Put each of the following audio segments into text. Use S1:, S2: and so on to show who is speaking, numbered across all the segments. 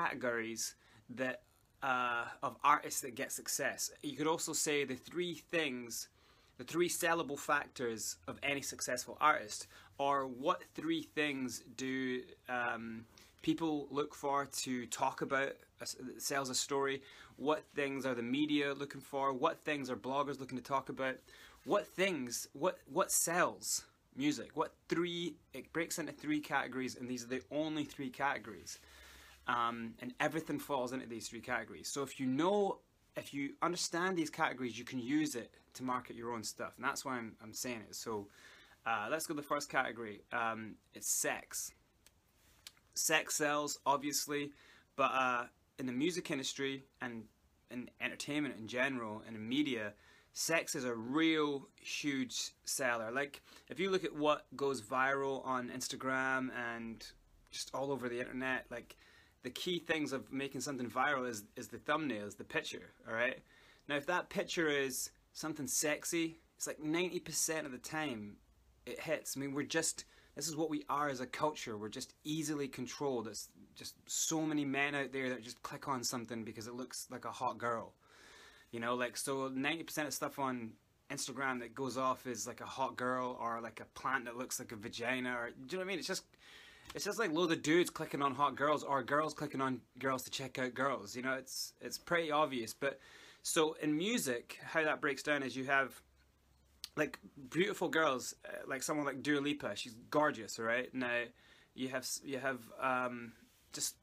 S1: categories that uh, of artists that get success. You could also say the three things, the three sellable factors of any successful artist, or what three things do um, people look for to talk about sells a story? What things are the media looking for? What things are bloggers looking to talk about? What things? What what sells? music. What three? It breaks into three categories, and these are the only three categories. Um, and everything falls into these three categories. So if you know, if you understand these categories, you can use it to market your own stuff, and that's why I'm, I'm saying it. So uh, let's go to the first category. Um, it's sex. Sex sells, obviously, but uh, in the music industry and in entertainment in general and in media, sex is a real huge seller. Like if you look at what goes viral on Instagram and just all over the internet, like the key things of making something viral is is the thumbnail, is the picture. All right. Now if that picture is something sexy, it's like ninety percent of the time it hits. I mean, we're just this is what we are as a culture. We're just easily controlled. It's just so many men out there that just click on something because it looks like a hot girl. You know, like so 90% of stuff on Instagram that goes off is like a hot girl or like a plant that looks like a vagina or do you know what I mean? It's just it's just like loads of dudes clicking on hot girls or girls clicking on girls to check out girls. You know, it's it's pretty obvious. But so in music, how that breaks down is you have like beautiful girls, uh, like someone like Dua Lipa. She's gorgeous, right? Now you have you have um, just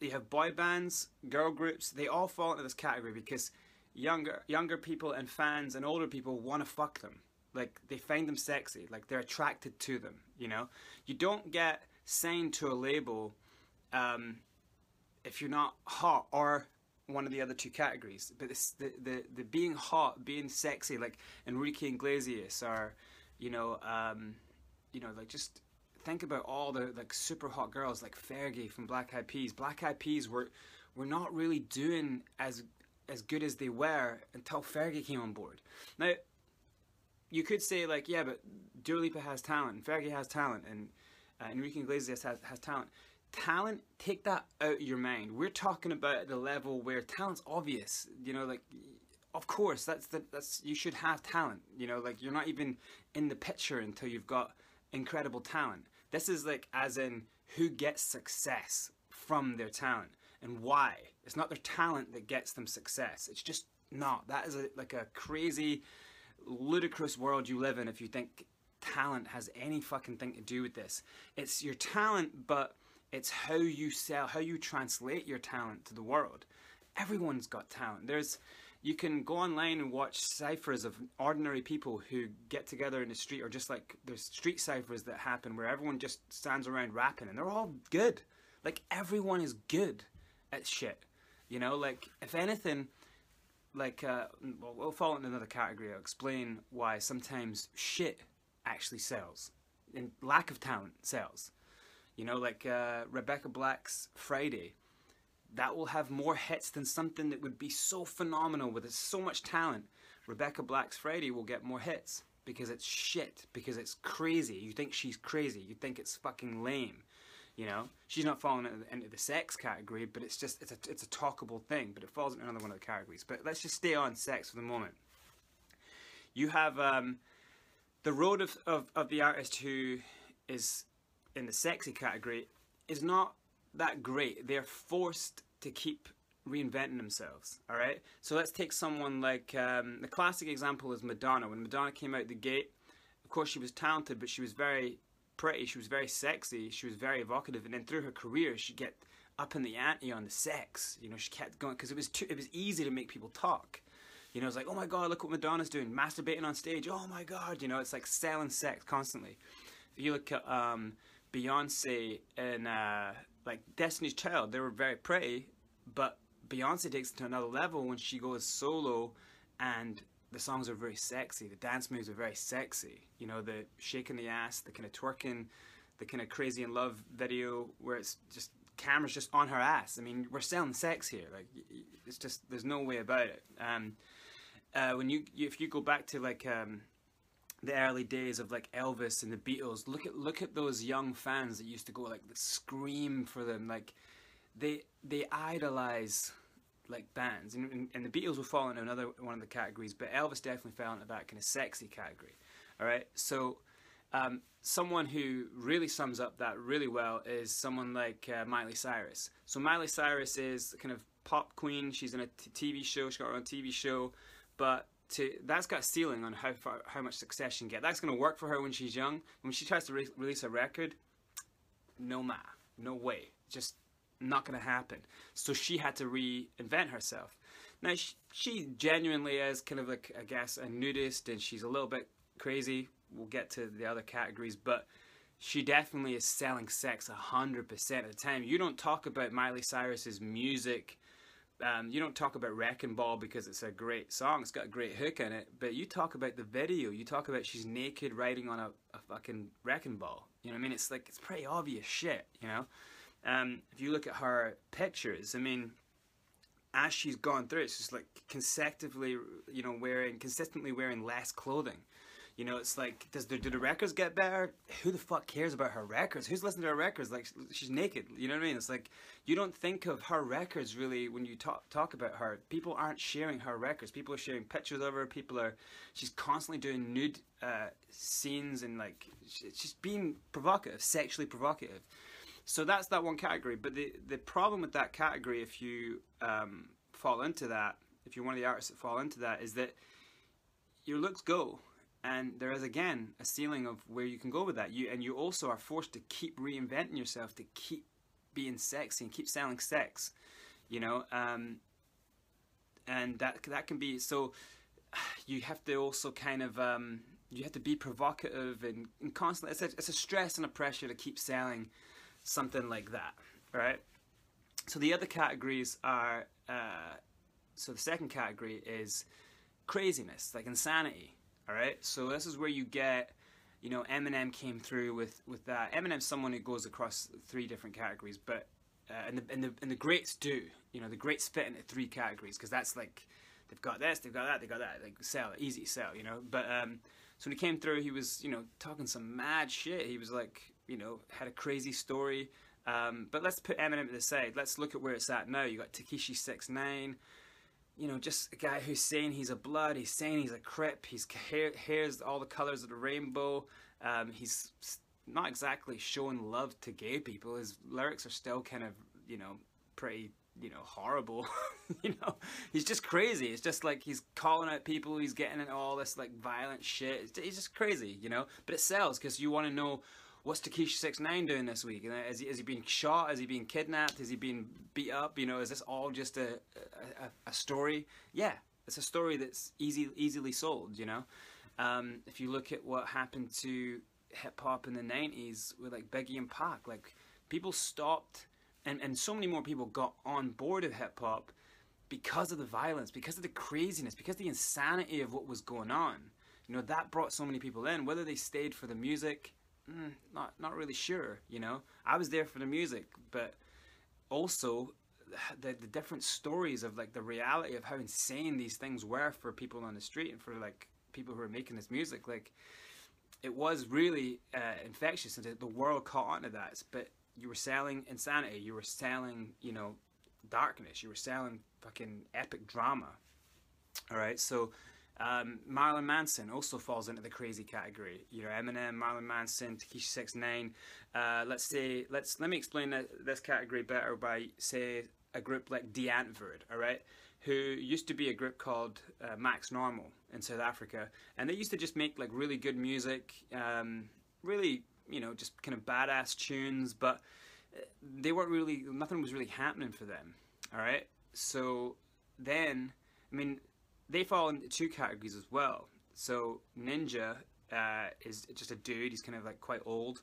S1: you have boy bands, girl groups. They all fall into this category because younger younger people and fans and older people want to fuck them. Like they find them sexy. Like they're attracted to them. You know, you don't get signed to a label um, if you're not hot or one of the other two categories. But this, the, the the being hot, being sexy, like Enrique Iglesias, or you know, um, you know, like just think about all the like super hot girls like Fergie from Black Eyed Peas. Black Eyed Peas were were not really doing as as good as they were until Fergie came on board. Now, you could say like, yeah, but Dua Lipa has talent, Fergie has talent, and uh, Enrique Iglesias has, has talent. Talent, take that out of your mind. We're talking about the level where talent's obvious. You know, like, of course, that's the, that's you should have talent. You know, like you're not even in the picture until you've got incredible talent. This is like as in who gets success from their talent and why. It's not their talent that gets them success. It's just not. That is a, like a crazy, ludicrous world you live in if you think talent has any fucking thing to do with this. It's your talent, but it's how you sell, how you translate your talent to the world. Everyone's got talent. There's you can go online and watch ciphers of ordinary people who get together in the street or just like there's street ciphers that happen where everyone just stands around rapping and they're all good. Like everyone is good at shit. You know, like if anything, like uh, well, we'll fall into another category. I'll explain why sometimes shit actually sells, and lack of talent sells. You know, like uh, Rebecca Black's Friday, that will have more hits than something that would be so phenomenal with so much talent. Rebecca Black's Friday will get more hits because it's shit, because it's crazy. You think she's crazy, you think it's fucking lame. You know, she's not falling into the sex category, but it's just it's a it's a talkable thing. But it falls into another one of the categories. But let's just stay on sex for the moment. You have um, the road of, of of the artist who is in the sexy category is not that great. They're forced to keep reinventing themselves. All right. So let's take someone like um, the classic example is Madonna. When Madonna came out the gate, of course she was talented, but she was very pretty, she was very sexy, she was very evocative, and then through her career, she'd get up in the ante on the sex. You know, she kept going because it was too, it was easy to make people talk. You know, it's like, oh my god, look what Madonna's doing, masturbating on stage. Oh my god, you know, it's like selling sex constantly. If you look at um, Beyonce and uh, like Destiny's Child, they were very pretty, but Beyonce takes it to another level when she goes solo and the songs are very sexy. The dance moves are very sexy. You know, the shaking the ass, the kind of twerking, the kind of crazy in love video where it's just cameras just on her ass. I mean, we're selling sex here. Like, it's just there's no way about it. Um, uh, when you if you go back to like um, the early days of like Elvis and the Beatles, look at look at those young fans that used to go like scream for them. Like they they idolize like bands, and, and, and the Beatles will fall into another one of the categories, but Elvis definitely fell into that kind of sexy category. All right, so um, someone who really sums up that really well is someone like uh, Miley Cyrus. So Miley Cyrus is kind of pop queen. She's in a TV show. She got her own TV show, but to that's got a ceiling on how far, how much success she can get. That's going to work for her when she's young. When she tries to re- release a record, no ma, no way, just not going to happen. So she had to reinvent herself. Now she, she genuinely is kind of like I guess a nudist, and she's a little bit crazy. We'll get to the other categories, but she definitely is selling sex 100% of the time. You don't talk about Miley Cyrus's music um, you don't talk about Wrecking Ball because it's a great song, it's got a great hook in it, but you talk about the video, you talk about she's naked riding on a, a fucking Wrecking Ball. You know what I mean? It's like, it's pretty obvious shit, you know? Um, if you look at her pictures, I mean, as she's gone through, it's just like consecutively, you know, wearing, consistently wearing less clothing. You know, it's like, does the, do the records get better? Who the fuck cares about her records? Who's listening to her records? Like, she's naked. You know what I mean? It's like, you don't think of her records really when you talk talk about her. People aren't sharing her records. People are sharing pictures of her. People are, she's constantly doing nude uh, scenes and like, she's being provocative, sexually provocative. So that's that one category. But the, the problem with that category, if you um, fall into that, if you're one of the artists that fall into that, is that your looks go and there is again a ceiling of where you can go with that. You and you also are forced to keep reinventing yourself to keep being sexy and keep selling sex you know? Um, and that that can be so you have to also kind of um, you have to be provocative and, and constantly it's a, it's a stress and a pressure to keep selling something like that right? So the other categories are uh, so the second category is craziness like insanity all right, so this is where you get, you know, Eminem came through with with that. Eminem's someone who goes across three different categories, but uh, and the and the and the greats do. You know, the greats fit into three categories because that's like they've got this, they've got that, they've got that. Like sell, easy sell. You know, but um, so when he came through, he was you know talking some mad shit. He was like you know had a crazy story. Um, but let's put Eminem to the side. Let's look at where it's at now. You got Tekashi Six Nine you know, just a guy who's saying he's a blood, he's saying he's a crip, he's hair, hair's all the colors of the rainbow. Um, he's not exactly showing love to gay people. His lyrics are still kind of, you know, pretty, you know, horrible. you know, he's just crazy. It's just like he's calling out people. He's getting into all this like violent shit. He's just crazy, you know. But it sells because you want to know what's Tekashi Six Nine doing this week? Is he, is he being shot? Is he being kidnapped? Is he being beat up? You know, is this all just a a, a story? Yeah, it's a story that's easy easily sold. You know, um, if you look at what happened to hip hop in the '90s with like Biggie and Pac, like people stopped, and and so many more people got on board of hip hop because of the violence, because of the craziness, because of the insanity of what was going on. You know, that brought so many people in, whether they stayed for the music, mm, not not really sure. You know, I was there for the music, but also the the different stories of like the reality of how insane these things were for people on the street and for like people who were making this music. Like, it was really uh, infectious, and the world caught on to that. But you were selling insanity. You were selling, you know, darkness. You were selling fucking epic drama. All right, so um, Manson also falls into the crazy category. You know, Eminem, Marilyn Manson, Tekashi Six Nine. Uh, let's say, let's let me explain this category better by say a group like Antwoord. All right, who used to be a group called uh, Max Normal in South Africa, and they used to just make like really good music, um, really you know just kind of badass tunes, but uh, they weren't really nothing was really happening for them. All right, so then I mean they fall into two categories as well. So Ninja uh, is just a dude. He's kind of like quite old,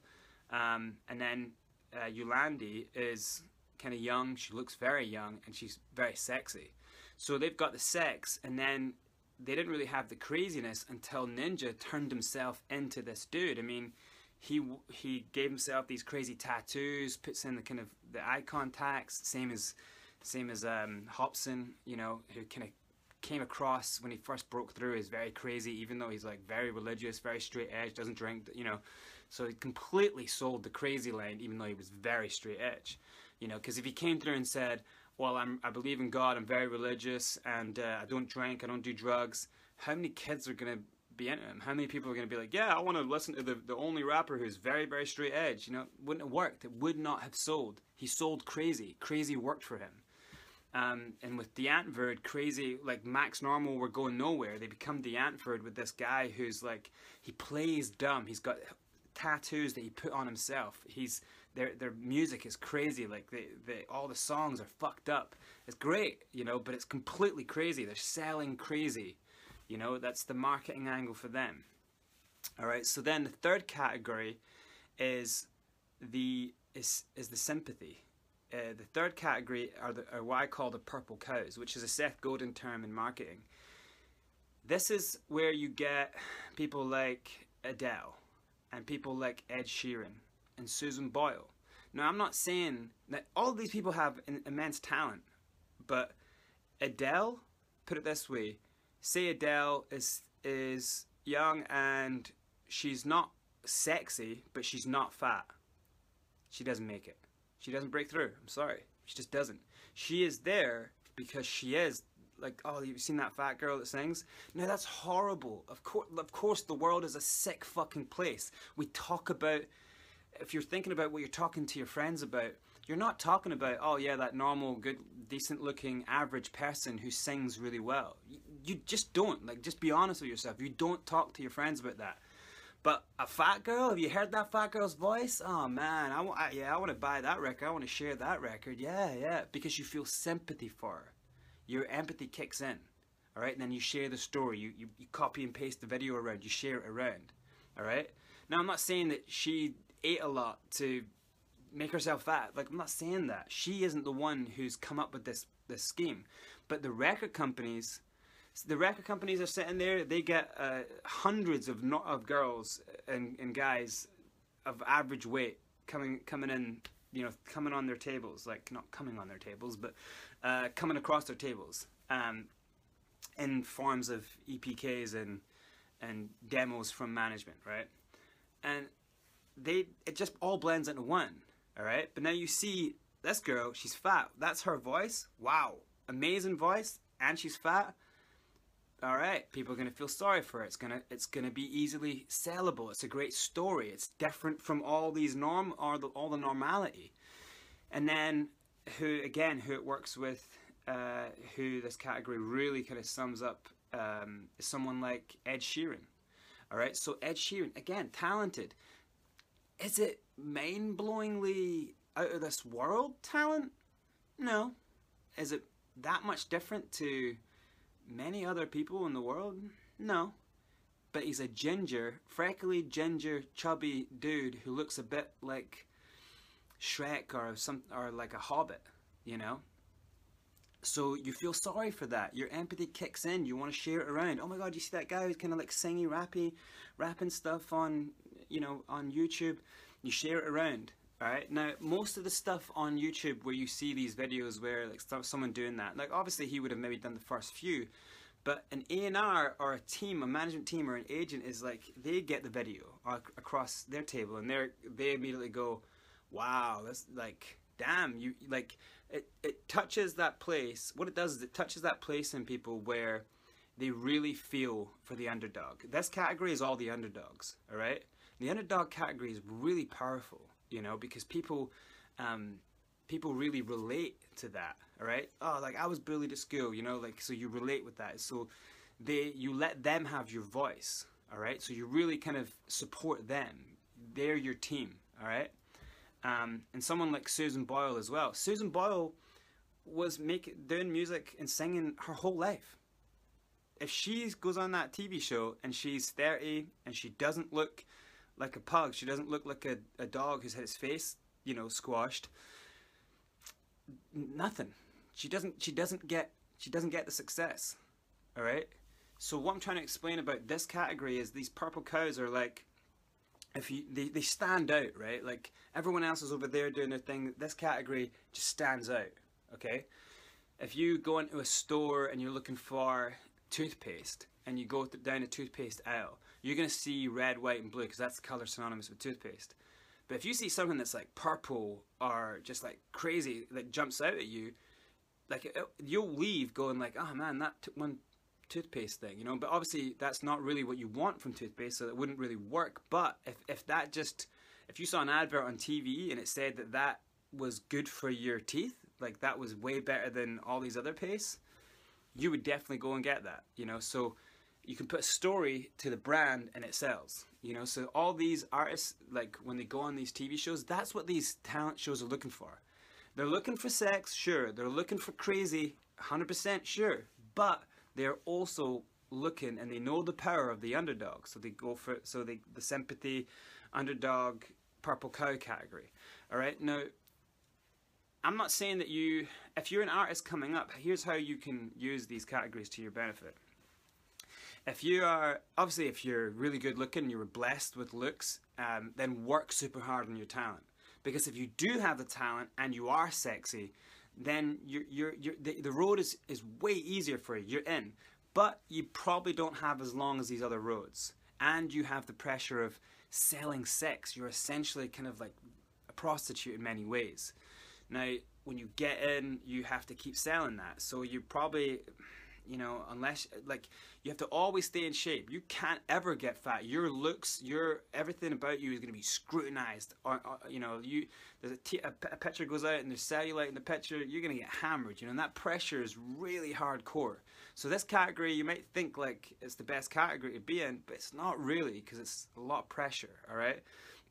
S1: um, and then uh, Yolandi is kind of young. She looks very young, and she's very sexy. So they've got the sex, and then they didn't really have the craziness until Ninja turned himself into this dude. I mean, he he gave himself these crazy tattoos, puts in the kind of the eye contacts, same as same as um, Hopsin, you know, who kind of came across when he first broke through is very crazy, even though he's like very religious, very straight edge, doesn't drink, you know. So he completely sold the crazy line, even though he was very straight edge, You know, because if he came through and said, "Well, I'm I believe in God, I'm very religious, and uh, I don't drink, I don't do drugs," how many kids are gonna be into him? How many people are gonna be like, "Yeah, I want to listen to the the only rapper who's very very straight edge"? You know, wouldn't have worked. It would not have sold. He sold crazy. Crazy worked for him. Um, and with Die Antwoord, crazy like Max Normal were going nowhere. They become Die Antwoord with this guy who's like he plays dumb. He's got tattoos that he put on himself. He's their their music is crazy. Like they, they all the songs are fucked up. It's great, you know, but it's completely crazy. They're selling crazy. You know, that's the marketing angle for them. All right. So then the third category is the is is the sympathy. Uh, the third category are, the, are what I call the purple cows, which is a Seth Godin term in marketing. This is where you get people like Adele and people like Ed Sheeran and Susan Boyle. Now, I'm not saying that all these people have immense talent, but Adele, put it this way, say Adele is is young and she's not sexy, but she's not fat. She doesn't make it. She doesn't break through. I'm sorry. She just doesn't. She is there because she is like, oh, you've seen that fat girl that sings? No, that's horrible. Of course, of course, the world is a sick fucking place. We talk about if you're thinking about what you're talking to your friends about, you're not talking about, oh yeah, that normal, good, decent looking, average person who sings really well. You, you just don't. Like, just be honest with yourself. You don't talk to your friends about that. But a fat girl, have you heard that fat girl's voice? Oh man, I, I yeah, I want to buy that record. I want to share that record. Yeah, yeah, because you feel sympathy for her. Your empathy kicks in. All right, and then you share the story. You, you you copy and paste the video around. You share it around. All right. Now I'm not saying that she ate a lot to make herself fat. Like I'm not saying that. She isn't the one who's come up with this this scheme. But the record companies the record companies are sitting there. They get uh, hundreds of not of girls and, and guys of average weight coming coming in, you know, coming on their tables. Like not coming on their tables, but uh, coming across their tables um, in forms of EPKs and and demos from management, right? And they it just all blends into one. All right, but now you see this girl. She's fat. That's her voice. Wow, amazing voice, and she's fat. All right, people are gonna feel sorry for it. It's gonna it's gonna be easily sellable. It's a great story. It's different from all these norm or the, all the normality. And then who again who it works with, uh, who this category really kind of sums up um, is someone like Ed Sheeran. All right, so Ed Sheeran again talented is it mind blowingly out of this world talent? No. Is it that much different to many other people in the world? No. But he's a ginger, freckly, ginger, chubby dude who looks a bit like Shrek or some or like a hobbit, you know? So you feel sorry for that. Your empathy kicks in. You want to share it around. Oh my god, you see that guy who's kind of like singy, rappy, rapping stuff on you know, on YouTube, you share it around. Alright, now most of the stuff on YouTube where you see these videos where like someone doing that, like obviously he would have maybe done the first few, but an A&R or a team, a management team or an agent is like, they get the video across their table and they they immediately go, wow, that's like, damn, you, like, it, it touches that place, what it does is it touches that place in people where they really feel for the underdog. This category is all the underdogs, alright? The underdog category is really powerful, you know, because people um, people really relate to that. All right. Oh, like I was bullied at school, you know, like so you relate with that. So they you let them have your voice. All right. So you really kind of support them. They're your team. All right. Um, and someone like Susan Boyle as well. Susan Boyle was making doing music and singing her whole life. If she goes on that TV show and she's 30 and she doesn't look like a pug. She doesn't look like a, a dog who's had his face, you know, squashed. Nothing. She doesn't. She doesn't get. She doesn't get the success. All right. So what I'm trying to explain about this category is these purple cows are like, if you they, they stand out, right? Like everyone else is over there doing their thing. This category just stands out. Okay. If you go into a store and you're looking for toothpaste and you go down a toothpaste aisle, you're going to see red, white, and blue because that's the color synonymous with toothpaste. But if you see something that's like purple or just like crazy that jumps out at you, like it, you'll leave going like, oh man, that one toothpaste thing, you know. But obviously that's not really what you want from toothpaste, so it wouldn't really work. But if if that just if you saw an advert on TV and it said that that was good for your teeth, like that was way better than all these other pastes, you would definitely go and get that, you know. So you can put a story to the brand and it sells, you know. So all these artists, like when they go on these TV shows, that's what these talent shows are looking for. They're looking for sex, sure. They're looking for crazy, 100% sure. But they're also looking and they know the power of the underdog. So they go for so they the sympathy, underdog, purple cow category. All right. Now, I'm not saying that you, if you're an artist coming up, here's how you can use these categories to your benefit. If you are, obviously, if you're really good looking, you were blessed with looks, um, then work super hard on your talent. Because if you do have the talent and you are sexy, then you're, you're, you're, the, the road is, is way easier for you. You're in. But you probably don't have as long as these other roads. And you have the pressure of selling sex. You're essentially kind of like a prostitute in many ways. Now, when you get in, you have to keep selling that. So you probably you know unless like you have to always stay in shape. You can't ever get fat. Your looks your everything about you is going to be scrutinized or, or, you know you there's a, t- a, a picture goes out and there's cellulite in the picture you're going to get hammered you know and that pressure is really hardcore. So this category you might think like it's the best category to be in but it's not really because it's a lot of pressure all right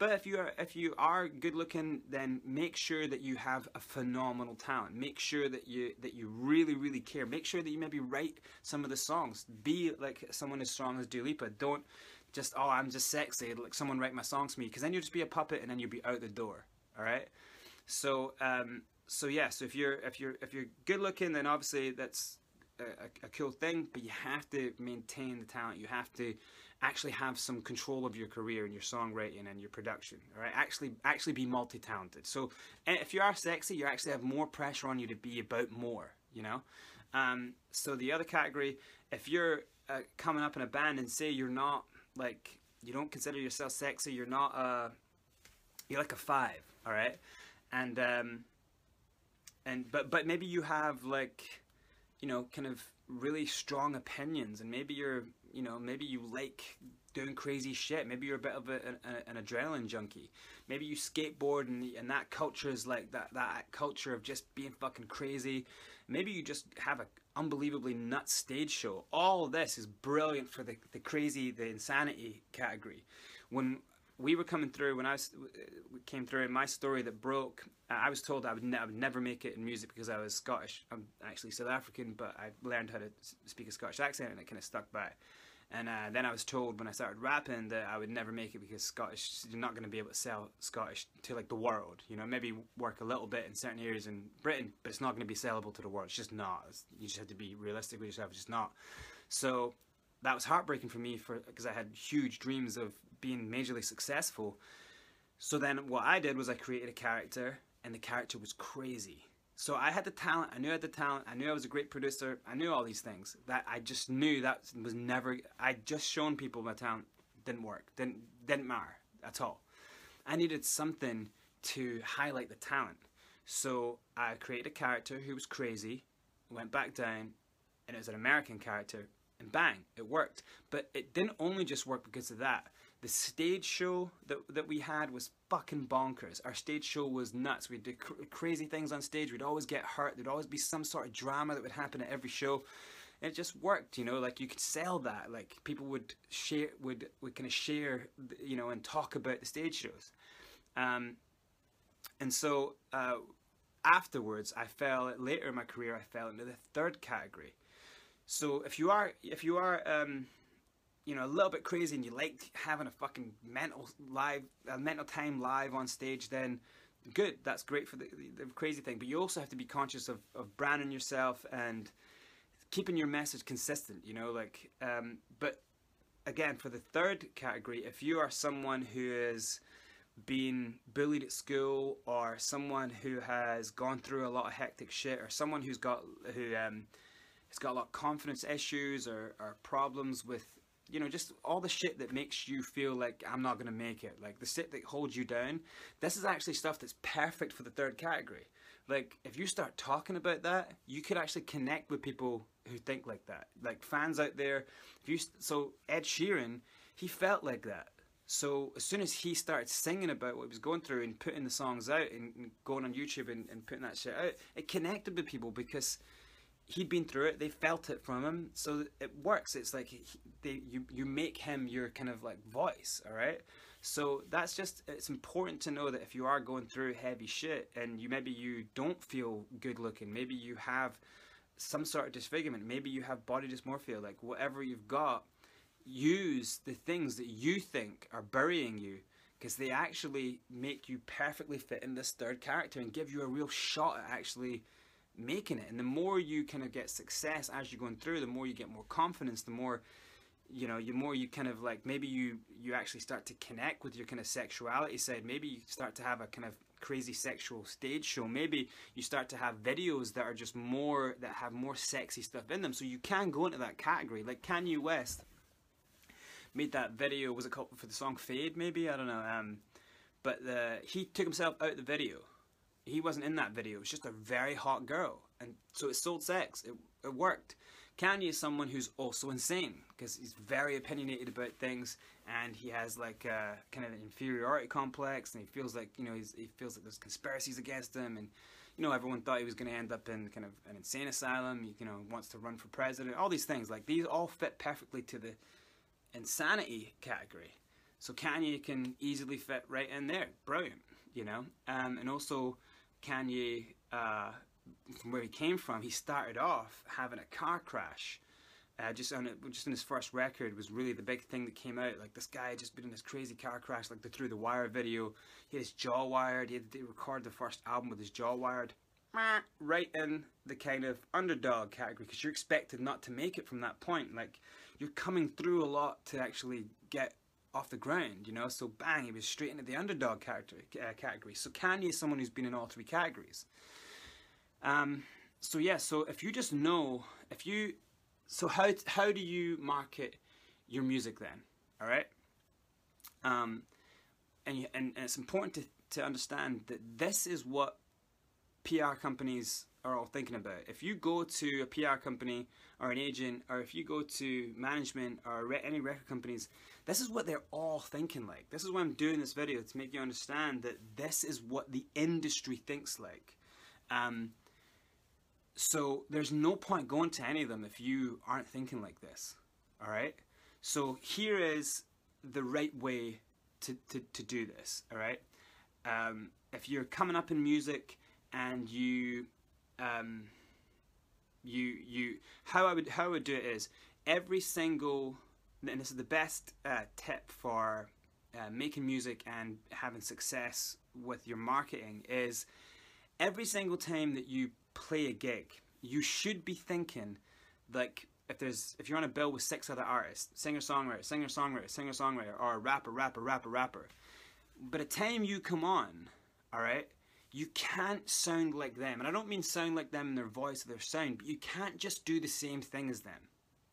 S1: but if you are if you are good looking, then make sure that you have a phenomenal talent. Make sure that you that you really really care. Make sure that you maybe write some of the songs. Be like someone as strong as Dua Lipa. Don't just oh I'm just sexy. Like someone write my songs for me because then you'll just be a puppet and then you'll be out the door. All right. So um so yeah. So if you're if you're if you're good looking, then obviously that's a, a, cool thing, but you have to maintain the talent. You have to actually have some control of your career and your songwriting and your production. All right, actually, actually be multi-talented. So eh, if you are sexy, you actually have more pressure on you to be about more. You know. Um, so the other category, if you're uh, coming up in a band and say you're not like you don't consider yourself sexy, you're not a you're like a five. All right, and um, and but but maybe you have like you know kind of really strong opinions and maybe you're you know, maybe you like doing crazy shit. Maybe you're a bit of a, a, an adrenaline junkie. Maybe you skateboard and, and that culture is like that, that culture of just being fucking crazy. Maybe you just have an unbelievably nuts stage show. All this is brilliant for the, the crazy, the insanity category. When we were coming through, when I was, came through in my story that broke, I was told I would, ne- I would never make it in music because I was Scottish. I'm actually South African, but I learned how to speak a Scottish accent and it kind of stuck by. And uh, then I was told when I started rapping that I would never make it because Scottish, you're not going to be able to sell Scottish to like the world. You know, maybe work a little bit in certain areas in Britain, but it's not going to be sellable to the world. It's just not. It's, you just have to be realistic with yourself. It's just not. So that was heartbreaking for me for because I had huge dreams of being majorly successful. So then what I did was I created a character, and the character was crazy so I had the talent. I knew I had the talent. I knew I was a great producer. I knew all these things. That I just knew that was never. I just shown people my talent didn't work. Didn't didn't matter at all. I needed something to highlight the talent. So I created a character who was crazy, went back down, and it was an American character, and bang, it worked. But it didn't only just work because of that. The stage show that, that we had was fucking bonkers. Our stage show was nuts. We'd do cr- crazy things on stage. We'd always get hurt. There'd always be some sort of drama that would happen at every show. And it just worked, you know. Like you could sell that. Like people would share, would would kind of share, you know, and talk about the stage shows. Um, and so uh, afterwards, I fell later in my career. I fell into the third category. So if you are if you are um, you know, a little bit crazy and you like having a fucking mental live, a mental time live on stage, then good. That's great for the, the, crazy thing. But you also have to be conscious of, of branding yourself and keeping your message consistent, you know, like, um, but again, for the third category, if you are someone who is being bullied at school or someone who has gone through a lot of hectic shit or someone who's got, who, um, has got a lot of confidence issues or, or problems with you know, just all the shit that makes you feel like I'm not gonna make it, like the shit that holds you down. This is actually stuff that's perfect for the third category. Like if you start talking about that, you could actually connect with people who think like that, like fans out there. If you so Ed Sheeran, he felt like that. So as soon as he started singing about what he was going through and putting the songs out and, going on YouTube and, and putting that shit out, it connected with people because he'd been through it. They felt it from him, so it works. It's like he, they, you you make him your kind of like voice, all right. So that's just it's important to know that if you are going through heavy shit and you maybe you don't feel good looking, maybe you have some sort of disfigurement, maybe you have body dysmorphia, like whatever you've got, use the things that you think are burying you because they actually make you perfectly fit in this third character and give you a real shot at actually making it. And the more you kind of get success as you're going through, the more you get more confidence, the more you know, the more you kind of like maybe you you actually start to connect with your kind of sexuality side. Maybe you start to have a kind of crazy sexual stage show. Maybe you start to have videos that are just more that have more sexy stuff in them. So you can go into that category. Like Kanye West made that video. Was it called for the song Fade? Maybe I don't know. Um, but the, he took himself out of the video he wasn't in that video. It was just a very hot girl, and so it sold sex. It it worked. Kanye is someone who's also insane because he's very opinionated about things, and he has like a kind of an inferiority complex, and he feels like you know he feels like there's conspiracies against him, and you know everyone thought he was going to end up in kind of an insane asylum. He, you know wants to run for president. All these things like these all fit perfectly to the insanity category. So Kanye can easily fit right in there. Brilliant, you know, um, and also Kanye, uh, from where he came from, he started off having a car crash. Uh, just on it, just in his first record was really the big thing that came out. Like this guy had just been in this crazy car crash, like the Through the Wire video. He had his jaw wired. He had to record the first album with his jaw wired. Right in the kind of underdog category because you're expected not to make it from that point. Like you're coming through a lot to actually get off the ground, you know. So bang, he was straight into the underdog character uh, category. So Kanye is someone who's been in all three categories. Um, so yeah, so if you just know, if you, so how how do you market your music then? All right. Um, and, you, and and it's important to to understand that this is what PR companies are all thinking about. If you go to a PR company or an agent, or if you go to management or re- any record companies, this is what they're all thinking like. This is why I'm doing this video to make you understand that this is what the industry thinks like. Um, so there's no point going to any of them if you aren't thinking like this. All right. So here is the right way to, to, to do this. All right. Um, if you're coming up in music and you um, you you how I would how I would do it is every single and this is the best uh, tip for uh, making music and having success with your marketing is every single time that you play a gig you should be thinking like if there's if you're on a bill with six other artists singer songwriter singer songwriter singer songwriter or a rapper rapper rapper rapper by the time you come on all right you can't sound like them. And I don't mean sound like them in their voice or their sound, but you can't just do the same thing as them.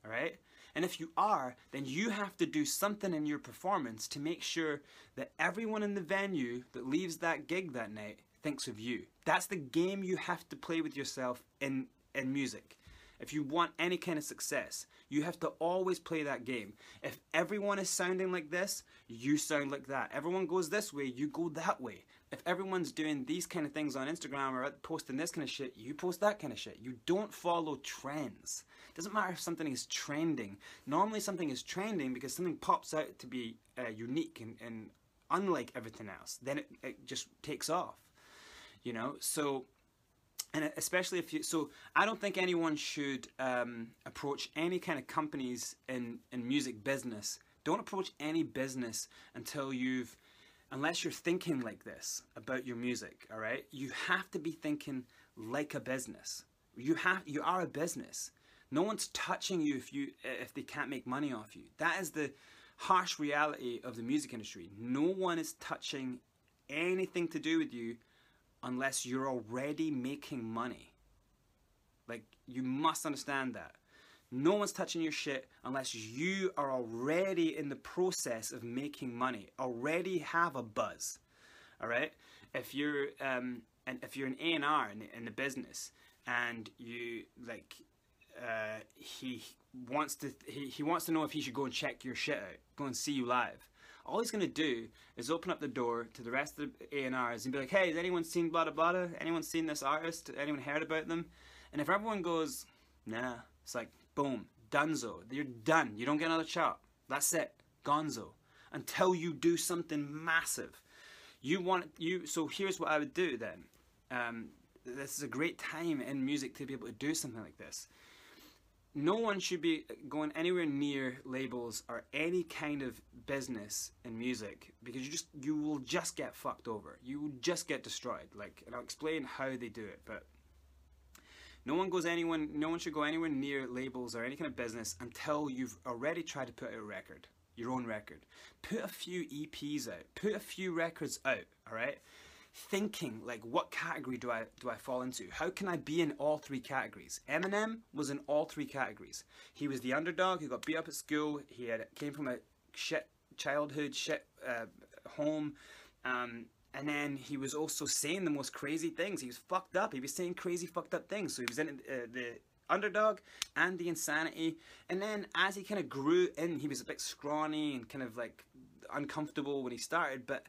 S1: All right? And if you are, then you have to do something in your performance to make sure that everyone in the venue that leaves that gig that night thinks of you. That's the game you have to play with yourself in in music. If you want any kind of success, you have to always play that game. If everyone is sounding like this, you sound like that. Everyone goes this way, you go that way if everyone's doing these kind of things on Instagram or posting this kind of shit, you post that kind of shit. You don't follow trends. It doesn't matter if something is trending. Normally, something is trending because something pops out to be uh, unique and, and, unlike everything else. Then it, it just takes off. You know, so and especially if you so i don't think anyone should um, approach any kind of companies in in music business don't approach any business until you've unless you're thinking like this about your music, all right? You have to be thinking like a business. You have you are a business. No one's touching you if you if they can't make money off you. That is the harsh reality of the music industry. No one is touching anything to do with you unless you're already making money. Like you must understand that. No one's touching your shit unless you are already in the process of making money, already have a buzz. All right. If you're um, and if you're an A and R in, the business and you like, uh, he wants to he, he wants to know if he should go and check your shit out, go and see you live. All he's gonna do is open up the door to the rest of the A and R's and be like, "Hey, has anyone seen blah blah blah? Anyone seen this artist? Anyone heard about them?" And if everyone goes, "Nah," it's like, boom, dunzo. You're done. You don't get another shot. That's it, gonzo. Until you do something massive. You want you. So here's what I would do then. Um, this is a great time in music to be able to do something like this. No one should be going anywhere near labels or any kind of business in music because you just you will just get fucked over. You will just get destroyed. Like, and I'll explain how they do it, but no one goes anyone. No one should go anywhere near labels or any kind of business until you've already tried to put out a record, your own record. Put a few EPs out. Put a few records out. All right. Thinking like, what category do I do I fall into? How can I be in all three categories? Eminem was in all three categories. He was the underdog who got beat up at school. He had came from a shit childhood, shit uh, home. Um, and then he was also saying the most crazy things. He was fucked up. He was saying crazy, fucked up things. So he was in uh, the underdog and the insanity. And then as he kind of grew in, he was a bit scrawny and kind of like uncomfortable when he started. But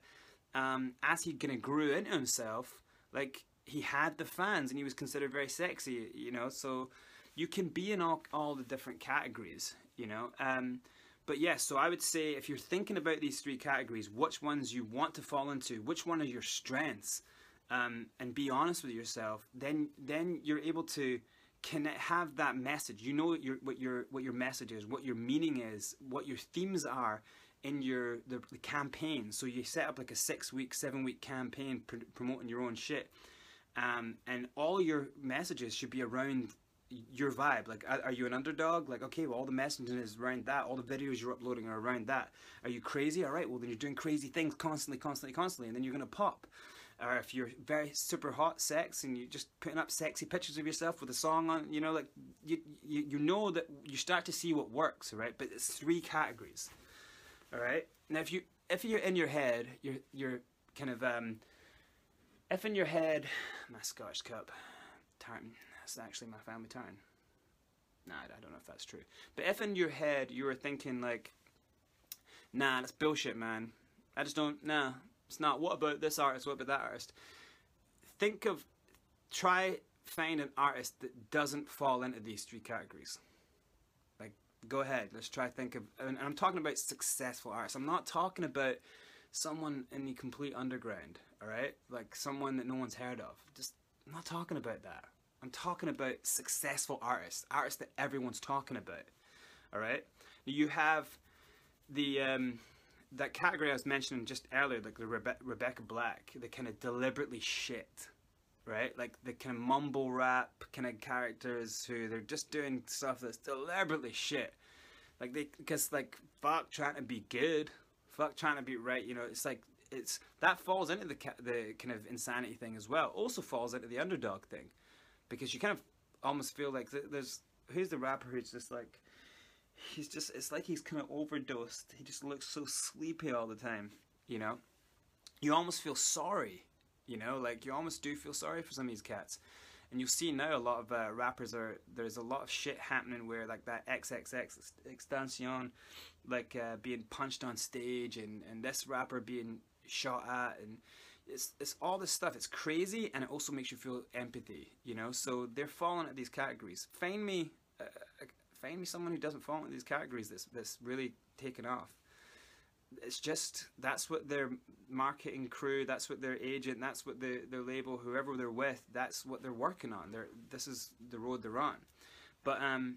S1: um, as he kind of grew into himself, like he had the fans and he was considered very sexy, you know. So you can be in all, all the different categories, you know. Um, but yes, so I would say if you're thinking about these three categories, which ones you want to fall into, which one are your strengths, um, and be honest with yourself, then then you're able to connect, have that message. You know what your, what your what your message is, what your meaning is, what your themes are in your the, the campaign. So you set up like a six week, seven week campaign pr- promoting your own shit, um, and all your messages should be around your vibe. Like, are you an underdog? Like, okay, well, all the messaging is around that. All the videos you're uploading are around that. Are you crazy? All right, well, then you're doing crazy things constantly, constantly, constantly, and then you're gonna pop. Or if you're very super hot sex and you're just putting up sexy pictures of yourself with a song on, you know, like you you, you know that you start to see what works, right? But it's three categories. All right. Now, if you if you're in your head, you're you're kind of um, if in your head, my Scotch cup, tartan that's actually my family town. Nah, I don't know if that's true. But if in your head you were thinking like, nah, that's bullshit, man. I just don't, nah, it's not. What about this artist? What about that artist? Think of, try find an artist that doesn't fall into these three categories. Like, go ahead. Let's try think of, and I'm talking about successful artists. I'm not talking about someone in the complete underground. All right, like someone that no one's heard of. Just, I'm not talking about that. I'm talking about successful artists, artists that everyone's talking about. All right, you have the um, that category I was mentioning just earlier, like the Rebe- Rebecca Black, the kind of deliberately shit, right? Like the kind of mumble rap kind of characters who they're just doing stuff that's deliberately shit. Like they, because like fuck trying to be good, fuck trying to be right. You know, it's like it's that falls into the the kind of insanity thing as well. Also falls into the underdog thing because you kind of almost feel like there's who's the rapper who's just like he's just it's like he's kind of overdosed. He just looks so sleepy all the time, you know. You almost feel sorry, you know, like you almost do feel sorry for some of these cats. And you'll see now a lot of uh, rappers are there's a lot of shit happening where like that XXX extension, like uh, being punched on stage and and this rapper being shot at and it's it's all this stuff. It's crazy, and it also makes you feel empathy. You know, so they're falling at these categories. Find me, uh, find me someone who doesn't fall into these categories. That's that's really taken off. It's just that's what their marketing crew, that's what their agent, that's what the their label, whoever they're with, that's what they're working on. They're this is the road they're on. But um,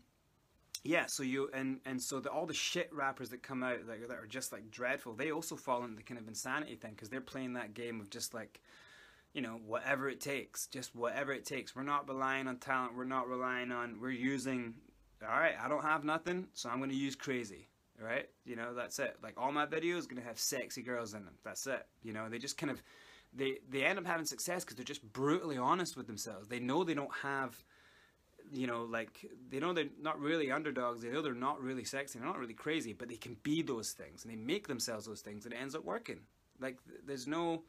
S1: yeah, so you and and so the, all the shit rappers that come out like, that are just like dreadful, they also fall into the kind of insanity thing because they're playing that game of just like, you know, whatever it takes, just whatever it takes. We're not relying on talent. We're not relying on. We're using. All right, I don't have nothing, so I'm gonna use crazy. Right, you know that's it. Like all my videos gonna have sexy girls in them. That's it. You know they just kind of they they end up having success because they're just brutally honest with themselves. They know they don't have you know, like they know they're not really underdogs. They know they're not really sexy. They're not really crazy, but they can be those things, and they make themselves those things, and it ends up working. Like there's no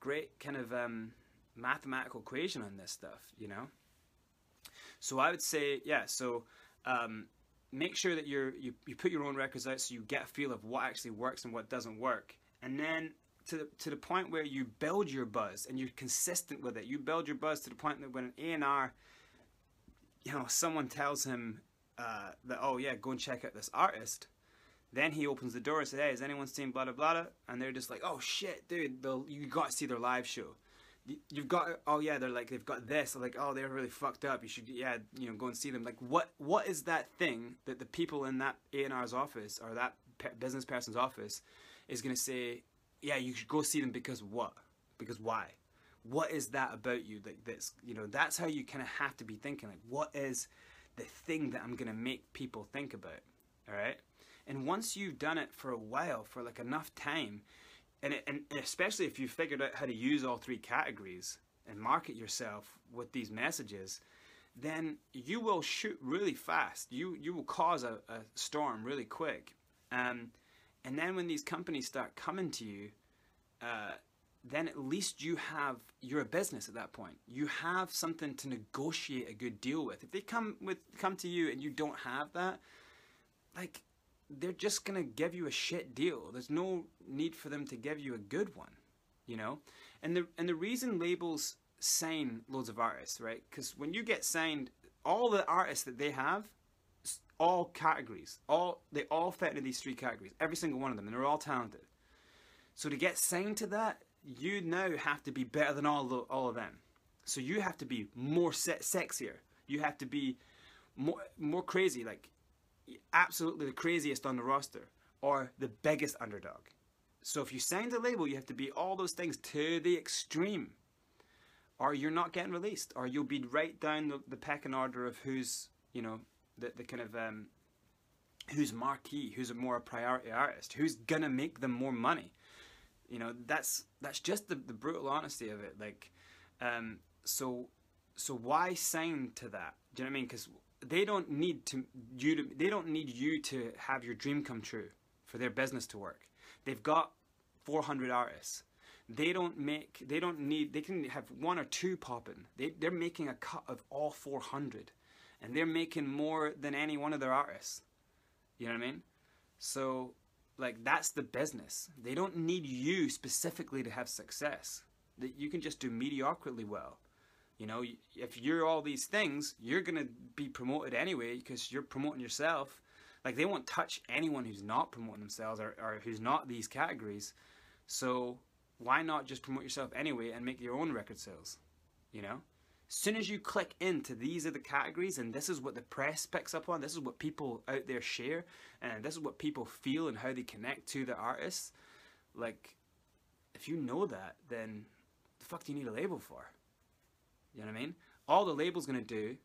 S1: great kind of um, mathematical equation on this stuff, you know. So I would say, yeah. So um, make sure that you're you, you put your own records out so you get a feel of what actually works and what doesn't work, and then to the, to the point where you build your buzz and you're consistent with it. You build your buzz to the point that when an A and R you know, someone tells him uh, that, oh yeah, go and check out this artist. Then he opens the door and says, hey, has anyone seen blah, blah, blah? And they're just like, oh shit, dude, you got to see their live show. You've got, oh yeah, they're like, they've got this. They're like, oh, they're really fucked up. You should, yeah, you know, go and see them. Like, what, what is that thing that the people in that A&R's office or that business person's office is going to say, yeah, you should go see them because what? Because why? What is that about you like this you know that's how you kind of have to be thinking like what is the thing that i'm going to make people think about all right and once you've done it for a while for like enough time and, it, and especially if you figured out how to use all three categories and market yourself with these messages then you will shoot really fast. You you will cause a, a storm really quick. Um, and then when these companies start coming to you uh, then at least you have you're a business at that point. You have something to negotiate a good deal with. If they come with come to you and you don't have that, like they're just gonna give you a shit deal. There's no need for them to give you a good one, you know. And the and the reason labels sign loads of artists, right? Because when you get signed, all the artists that they have, all categories, all they all fit into these three categories. Every single one of them, and they're all talented. So to get signed to that, you now have to be better than all of, all of them. So you have to be more se- sexier. You have to be more more crazy, like absolutely the craziest on the roster or the biggest underdog. So if you sign the label, you have to be all those things to the extreme, or you're not getting released, or you'll be right down the, the pecking order of who's you know the the kind of um, who's marquee, who's a more priority artist, who's gonna make them more money you know that's that's just the, the brutal honesty of it like um so so why sign to that? Do you know what i mean? Because they don't need to you to they don't need you to have your dream come true for their business to work. They've got 400 artists. They don't make they don't need they can have one or two popping. They, they're making a cut of all 400 and they're making more than any one of their artists. You know what i mean? So like that's the business. They don't need you specifically to have success. That you can just do mediocrely well. You know, if you're all these things, you're gonna be promoted anyway because you're promoting yourself. Like they won't touch anyone who's not promoting themselves or, or who's not these categories. So why not just promote yourself anyway and make your own record sales? You know? As soon as you click into these are the categories and this is what the press picks up on, this is what people out there share, and this is what people feel and how they connect to the artists, like, if you know that, then the fuck do you need a label for? You know what I mean? All the label's gonna do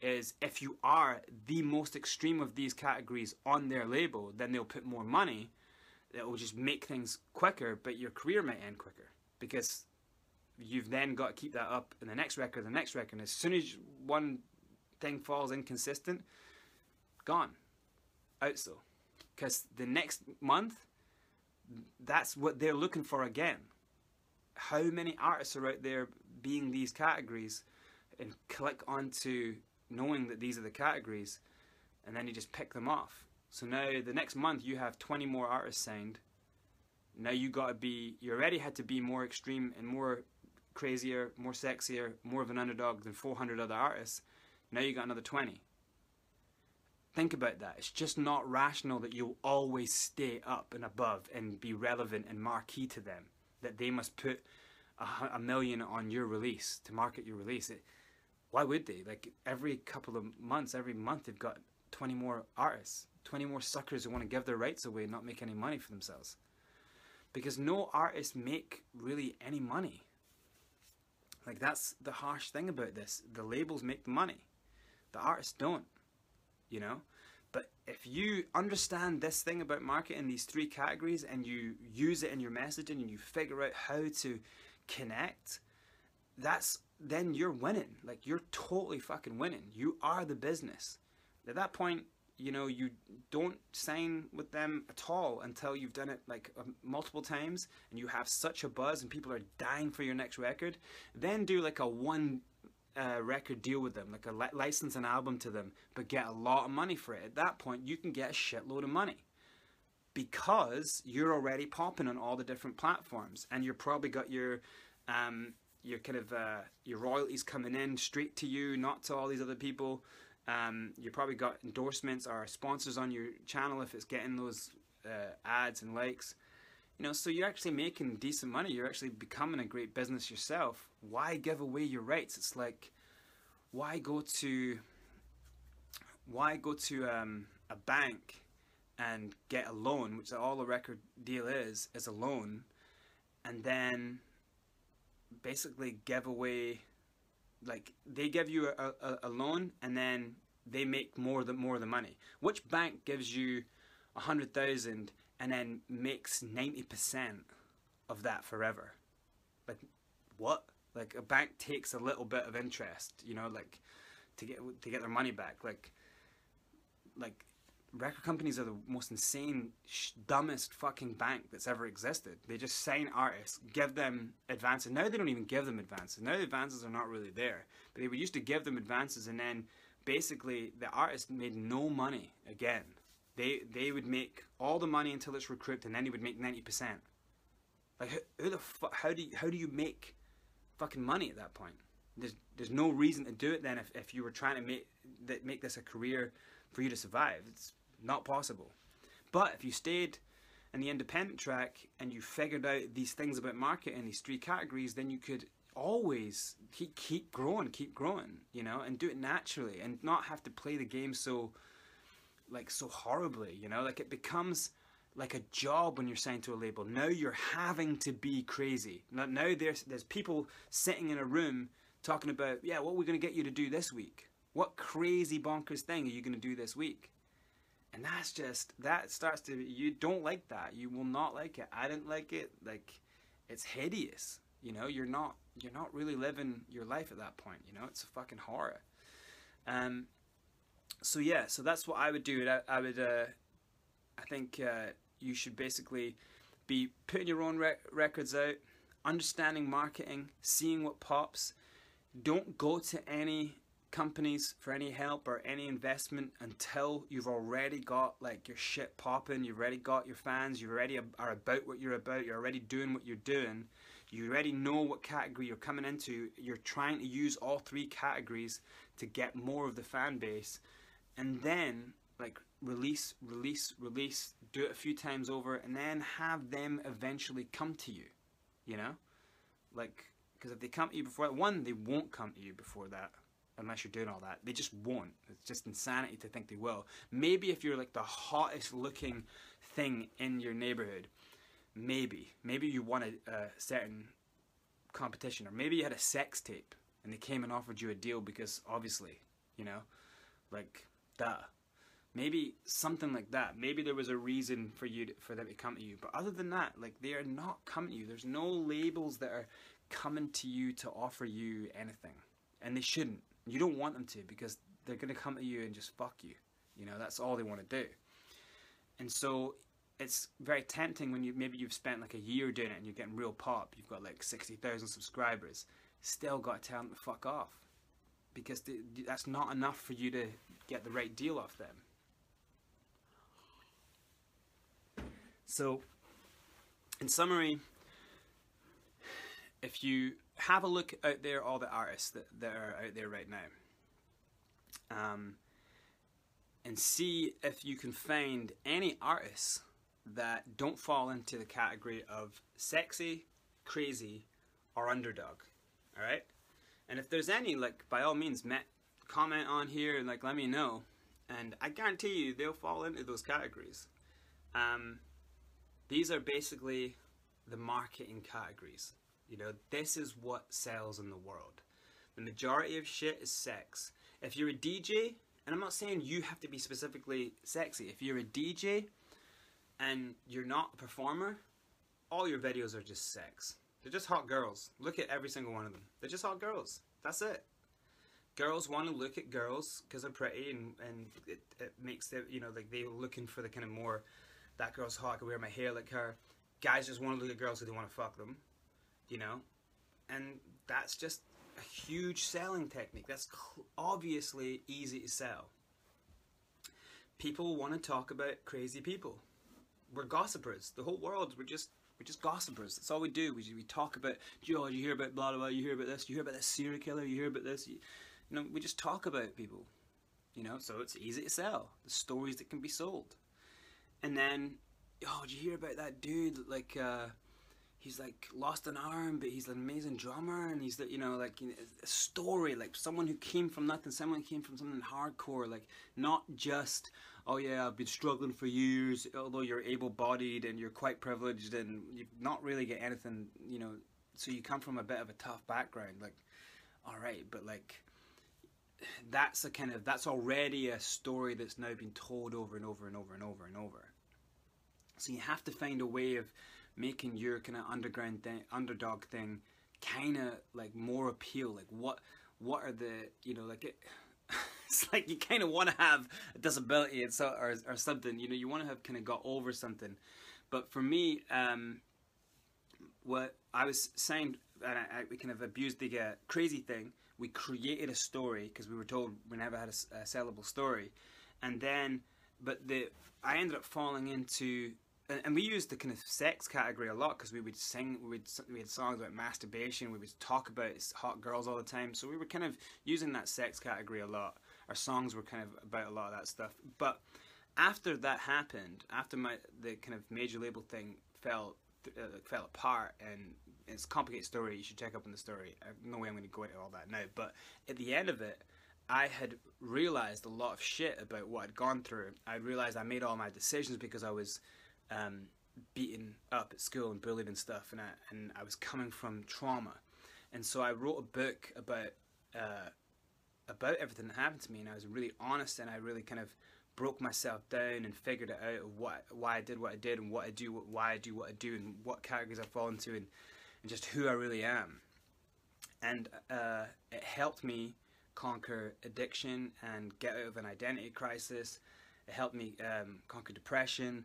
S1: is if you are the most extreme of these categories on their label, then they'll put more money. That will just make things quicker, but your career might end quicker because you've then got to keep that up in the next record, the next record. And as soon as one thing falls inconsistent, gone, out so. Because the next month, that's what they're looking for again. How many artists are out there being these categories and click onto knowing that these are the categories and then you just pick them off. So now the next month you have 20 more artists signed. Now you got to be, you already had to be more extreme and more crazier, more sexier, more of an underdog than 400 other artists. Now you got another 20. Think about that. It's just not rational that you'll always stay up and above and be relevant and marquee to them. That they must put a, a million on your release to market your release. It, why would they? Like every couple of months, every month, they've got 20 more artists, 20 more suckers who want to give their rights away and not make any money for themselves. Because no artists make really any money. Like that's the harsh thing about this. The labels make the money. The artists don't. You know? But if you understand this thing about marketing, these three categories, and you use it in your messaging and you figure out how to connect, that's then you're winning. Like you're totally fucking winning. You are the business. At that point, you know, you don't sign with them at all until you've done it like um, multiple times and you have such a buzz and people are dying for your next record. Then do like a one uh, record deal with them, like a li- license an album to them, but get a lot of money for it. At that point, you can get a shitload of money because you're already popping on all the different platforms and you're probably got your um, your kind of uh, your royalties coming in straight to you, not to all these other people. Um, you probably got endorsements or sponsors on your channel if it's getting those uh, ads and likes. You know, so you're actually making decent money. You're actually becoming a great business yourself. Why give away your rights? It's like, why go to, why go to um, a bank and get a loan, which all a record deal is, is a loan, and then basically give away like they give you a, a, a, loan and then they make more than more of the money. Which bank gives you a hundred thousand and then makes 90% of that forever? Like what? Like a bank takes a little bit of interest you know like to get to get their money back. Like like record companies are the most insane, dumbest fucking bank that's ever existed. They just sign artists, give them advances. Now they don't even give them advances. Now the advances are not really there. But they would used to give them advances, and then basically the artist made no money again. They they would make all the money until it's recouped, and then they would make ninety percent. Like who, who the fuck? How do you, how do you make fucking money at that point? There's there's no reason to do it then if, if you were trying to make that make this a career for you to survive. It's not possible. But if you stayed in the independent track and you figured out these things about marketing, these three categories, then you could always keep keep growing, keep growing, you know, and do it naturally and not have to play the game so like so horribly, you know, like it becomes like a job when you're signed to a label. Now you're having to be crazy. Now, now there's there's people sitting in a room talking about, yeah, what are we going to get you to do this week? What crazy bonkers thing are you going to do this week? And that's just that starts to you don't like that. You will not like it. I didn't like it. Like it's hideous you know? You're not you're not really living your life at that point you know? It's a fucking horror. Um so yeah so that's what i would do. I, I would uh i think uh you should basically be putting your own rec- records out understanding marketing seeing what pops. Don't go to any companies for any help or any investment until you've already got like your shit popping, you've already got your fans, you already are about what you're about, you're already doing what you're doing, you already know what category you're coming into, you're trying to use all three categories to get more of the fan base, and then like release, release, release, do it a few times over, and then have them eventually come to you, you know? Like, because if they come to you before that, one, they won't come to you before that unless you're doing all that. They just won't. It's just insanity to think they will. Maybe if you're like the hottest looking thing in your neighborhood, maybe. Maybe you won a, a certain competition, or maybe you had a sex tape and they came and offered you a deal because obviously, you know, like duh. Maybe something like that. Maybe there was a reason for you to, for them to come to you. But other than that, like they are not coming to you. There's no labels that are coming to you to offer you anything, and they shouldn't. You don't want them to because they're going to come at you and just fuck you. You know, that's all they want to do. And so it's very tempting when you maybe you've spent like a year doing it and you're getting real pop. You've got like 60,000 subscribers. Still got to tell them to fuck off because that's not enough for you to get the right deal off them. So, in summary, if you have a look out there, all the artists that, that are out there right now, um, and see if you can find any artists that don't fall into the category of sexy, crazy, or underdog. All right, and if there's any, like by all means, met, comment on here and like let me know, and I guarantee you they'll fall into those categories. Um, these are basically the marketing categories. You know, this is what sells in the world. The majority of shit is sex. If you're a DJ, and I'm not saying you have to be specifically sexy, if you're a DJ and you're not a performer, all your videos are just sex. They're just hot girls. Look at every single one of them. They're just hot girls. That's it. Girls want to look at girls because they're pretty, and and it, it makes them you know like they're looking for the kind of more that girl's hot. I can wear my hair like her. Guys just want to look at girls who they want to fuck them, you know, and that's just a huge selling technique. That's obviously easy to sell. People want to talk about crazy people. We're gossipers. The whole world, we're just we're just gossipers. That's all we do. We, we talk about, oh, you hear about blah, blah, blah, you hear about this, you hear about this serial killer, you hear about this. You, you know, we just talk about people, you know, so it's easy to sell. The stories that can be sold. And then, oh, did you hear about that dude, like, uh, he's like lost an arm, but he's an amazing drummer, and he's the, you know like you know, a story, like someone who came from nothing, someone came from something hardcore, like not just oh yeah, I've been struggling for years, although you're able-bodied and you're quite privileged and you've not really get anything, you know, so you come from a bit of a tough background, like all right, but like that's a kind of that's already a story that's now been told over and over and over and over and over. So you have to find a way of making your kind of underground thing, underdog thing kind of like more appeal like what what are the you know like it it's like you kind of want to have a disability so or, or something you know you want to have kind of got over something. But for me um what i was saying and I, I, we kind of abused the uh, crazy thing. We created a story because we were told we never had a, a sellable story. And then but the i ended up falling into and we used the kind of sex category a lot because we would sing, we would we had songs about masturbation, we would talk about hot girls all the time, so we were kind of using that sex category a lot. Our songs were kind of about a lot of that stuff. But after that happened, after my the kind of major label thing fell uh, fell apart, and it's a complicated story. You should check up on the story. No way I'm going to go into all that now. But at the end of it, I had realized a lot of shit about what I'd gone through. I realized I made all my decisions because I was um, beaten up at school and bullied and stuff, and I, and I was coming from trauma. And so I wrote a book about uh, about everything that happened to me, and I was really honest, and I really kind of broke myself down and figured it out of what why I did what I did and what I do why I do what I do and what categories I fall into and, and just who I really am. And uh, it helped me conquer addiction and get out of an identity crisis. It helped me um, conquer depression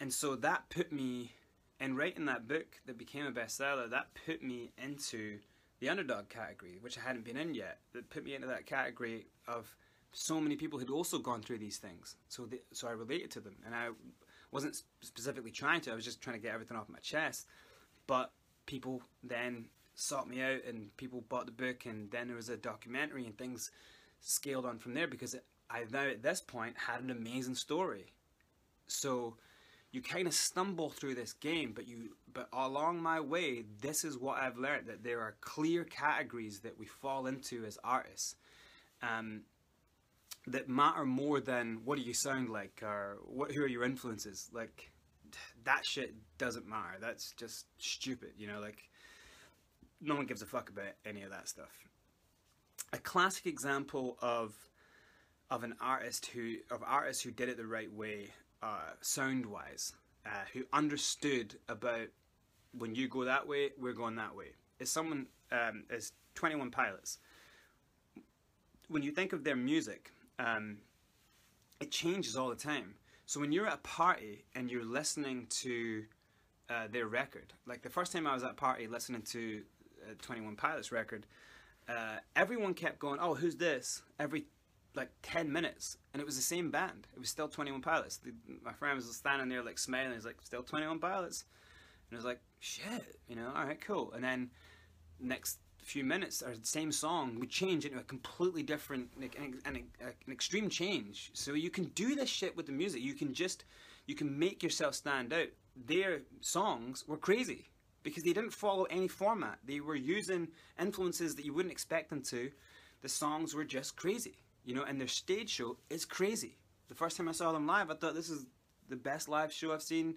S1: and so that put me in writing that book that became a bestseller that put me into the underdog category which i hadn't been in yet. That put me into that category of so many people who'd also gone through these things. So so i related to them. And i wasn't specifically trying to i was just trying to get everything off my chest. But people then sought me out and people bought the book and then there was a documentary and things scaled on from there because i now at this point had an amazing story. So you kind of stumble through this game, but you but along my way, this is what I've learned that there are clear categories that we fall into as artists. Um, that matter more than what do you sound like or what who are your influences like that shit doesn't matter that's just stupid you know like no one gives a fuck about any of that stuff a classic example of of an artist who of artists who did it the right way uh, sound wise, uh, who understood about when you go that way, we're going that way. Is someone um, is Twenty One Pilots. When you think of their music, um, it changes all the time. So when you're at a party and you're listening to uh, their record, like the first time I was at a party listening to uh, Twenty One Pilots record, uh, everyone kept going, "Oh, who's this?" Every like 10 minutes and it was the same band. It was still 21 pilots. The, my friend was standing there like smiling. He's like still 21 pilots? And I was like shit you know all right cool. And then next few minutes or the same song would change into a completely different like, an, an, an extreme change. So you can do this shit with the music. You can just you can make yourself stand out. Their songs were crazy because they didn't follow any format. They were using influences that you wouldn't expect them to. The songs were just crazy you know, and their stage show is crazy. The first time I saw them live, I thought this is the best live show I've seen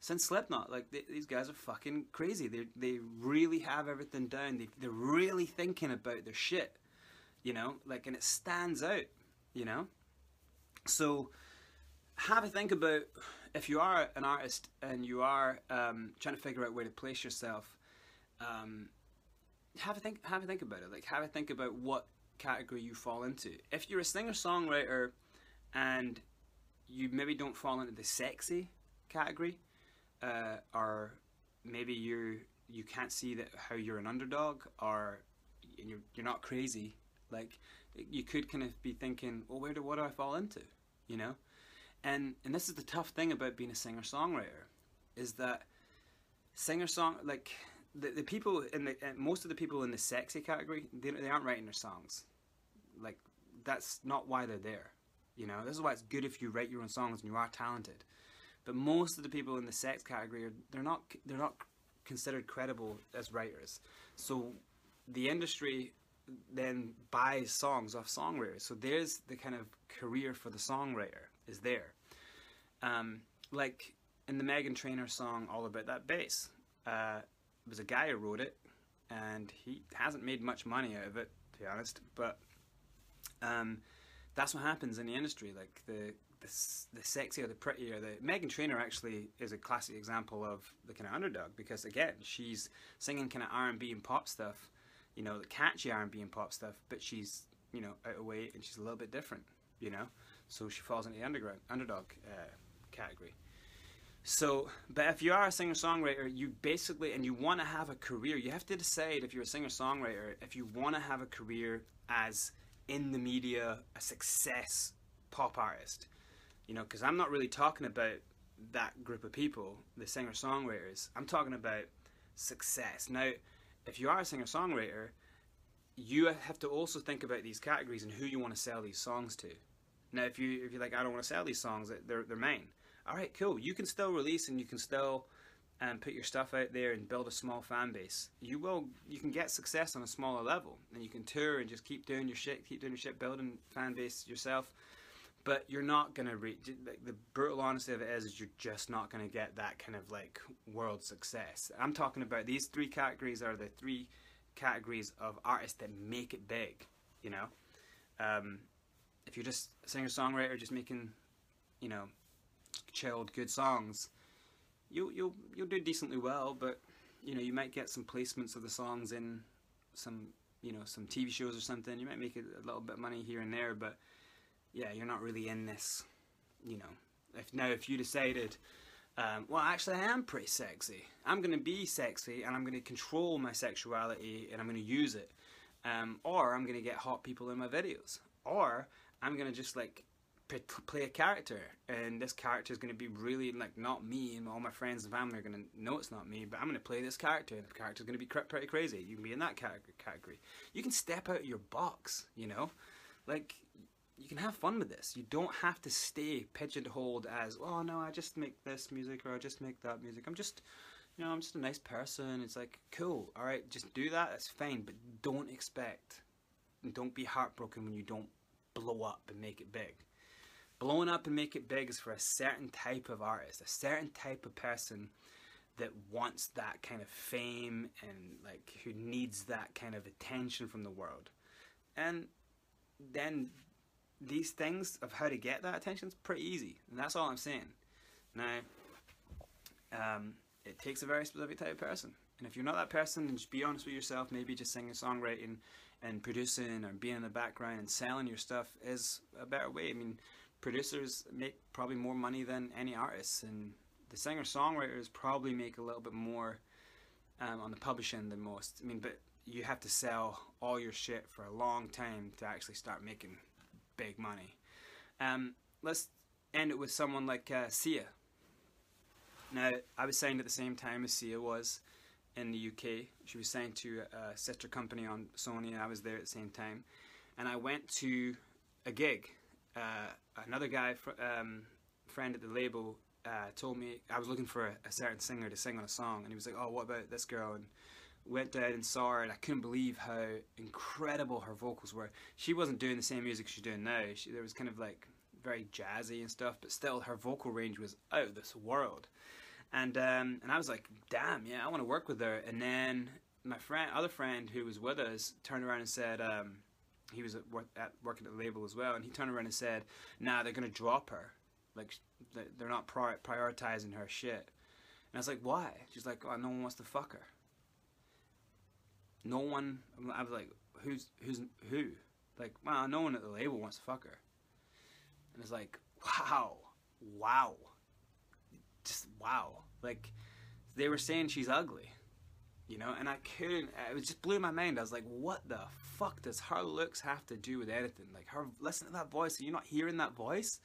S1: since Slipknot. Like they, these guys are fucking crazy. They they really have everything down. They they're really thinking about their shit. You know, like and it stands out. You know, so have a think about if you are an artist and you are um, trying to figure out where to place yourself. Um, have a think have a think about it. Like have a think about what category you fall into. If you're a singer songwriter and you maybe don't fall into the sexy category, uh, or maybe you you can't see that how you're an underdog, or you're you're not crazy. Like you could kind of be thinking, well, where do what do I fall into? You know, and and this is the tough thing about being a singer songwriter, is that singer song like the, the people in the most of the people in the sexy category they, they aren't writing their songs. Like that's not why they're there you know? This is why it's good if you write your own songs and you are talented. But most of the people in the sex category are they're not they're not considered credible as writers. So the industry then buys songs off songwriters. So there's the kind of career for the songwriter is there. Um, like in the Meghan Trainor song all about that bass uh, was a guy who wrote it, and he hasn't made much money out of it, to be honest. But um, that's what happens in the industry. Like the the, the sexier, the prettier. The Meghan Trainor actually is a classic example of the kind of underdog because again, she's singing kind of R and B and pop stuff, you know, the catchy R and B and pop stuff, but she's you know out of weight and she's a little bit different, you know. So she falls into the underground underdog uh, category. So, but if you are a singer songwriter, you basically, and you want to have a career, you have to decide if you're a singer songwriter, if you want to have a career as in the media, a success pop artist. You know, because I'm not really talking about that group of people, the singer songwriters. I'm talking about success. Now, if you are a singer songwriter, you have to also think about these categories and who you want to sell these songs to. Now, if you if you're like, I don't want to sell these songs, they're they're mine all right, cool. You can still release and you can still um, put your stuff out there and build a small fan base. You will, you can get success on a smaller level, and you can tour and just keep doing your shit, keep doing your shit, building fan base yourself. But you're not gonna reach. Like, the brutal honesty of it is, is you're just not gonna get that kind of like world success. I'm talking about these three categories are the three categories of artists that make it big. You know, um, if you're just singer songwriter, just making, you know, chilled, good songs, you'll you'll you'll do decently well. But you know, you might get some placements of the songs in some you know some TV shows or something. You might make a little bit of money here and there, but yeah, you're not really in this. You know, if now if you decided. Um, well, actually, I am pretty sexy. I'm going to be sexy and I'm going to control my sexuality and I'm going to use it. Um, or I'm going to get hot people in my videos. Or I'm going to just like play a character and this character is going to be really like not me and all my friends and family are going to know it's not me but i'm going to play this character and the character is going to be pretty crazy. You can be in that category. You can step out of your box you know? Like you can have fun with this. You don't have to stay pigeonholed as oh no i just make this music or i just make that music. I'm just you know i'm just a nice person. It's like cool all right just do that that's fine but don't expect don't be heartbroken when you don't blow up and make it big blowing up and make it big is for a certain type of artist, a certain type of person that wants that kind of fame and like who needs that kind of attention from the world. And then these things of how to get that attention is pretty easy. And that's all I'm saying. Now, um, it takes a very specific type of person. And if you're not that person, then just be honest with yourself. Maybe just singing, songwriting, and producing, or being in the background and selling your stuff is a better way. I mean, producers make probably more money than any artists, and the singer songwriters probably make a little bit more um, on the publishing than most. I mean, but you have to sell all your shit for a long time to actually start making big money. Um, let's end it with someone like uh, Sia. Now, I was signed at the same time as Sia was in the UK. She was signed to a sister company on Sony, and I was there at the same time. And I went to a gig uh, another guy, fr- um, friend at the label, uh, told me I was looking for a, a, certain singer to sing on a song, and he was like, "Oh, what about this girl?" And went down and saw her, and I couldn't believe how incredible her vocals were. She wasn't doing the same music she's doing now. She, there was kind of like very jazzy and stuff, but still her vocal range was out of this world. And um, and I was like, "Damn, yeah, I want to work with her." And then my friend, other friend who was with us, turned around and said. Um, he was at, work, at working at the label as well, and he turned around and said, "Nah, they're gonna drop her. Like they're not prioritizing her shit." And I was like, "Why?" She's like, "Oh, no one wants to fuck her." no one. I was like, who's who's who? Like, well, no one at the label wants to fuck her. And it's like, wow, wow, just wow. Like, they were saying she's ugly, you know, and I couldn't. It just blew my mind. I was like, what the fuck does her looks have to do with anything? Like, her listen to that voice. You're you not hearing that voice?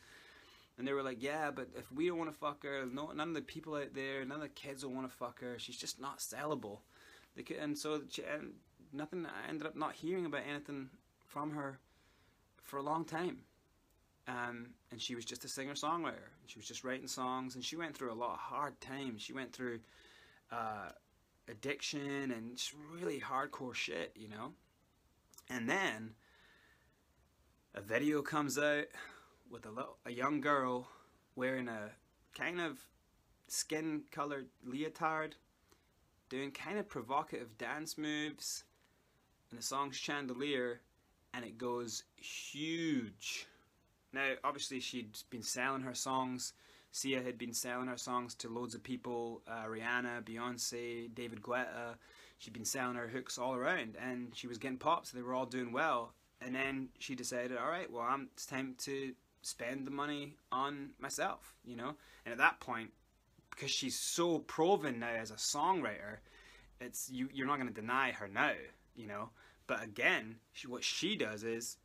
S1: And they were like, yeah, but if we don't want to fuck her, no, none of the people out there, none of the kids will want to fuck her. She's just not sellable. They could, and so she, and nothing. I ended up not hearing about anything from her for a long time. Um, and she was just a singer songwriter. She was just writing songs, and she went through a lot of hard times. She went through uh, addiction and just really hardcore shit, you know. And then a video comes out with a little, a young girl wearing a kind of skin colored leotard, doing kind of provocative dance moves, and the song's Chandelier, and it goes huge. Now, obviously, she'd been selling her songs. Sia had been selling her songs to loads of people uh, Rihanna, Beyonce, David Guetta. She'd been selling her hooks all around, and she was getting pops. So they were all doing well. And then she decided, all right, well, I'm, it's time to spend the money on myself, you know? And at that point, because she's so proven now as a songwriter, it's you, you're not going to deny her now, you know? But again, she, what she does is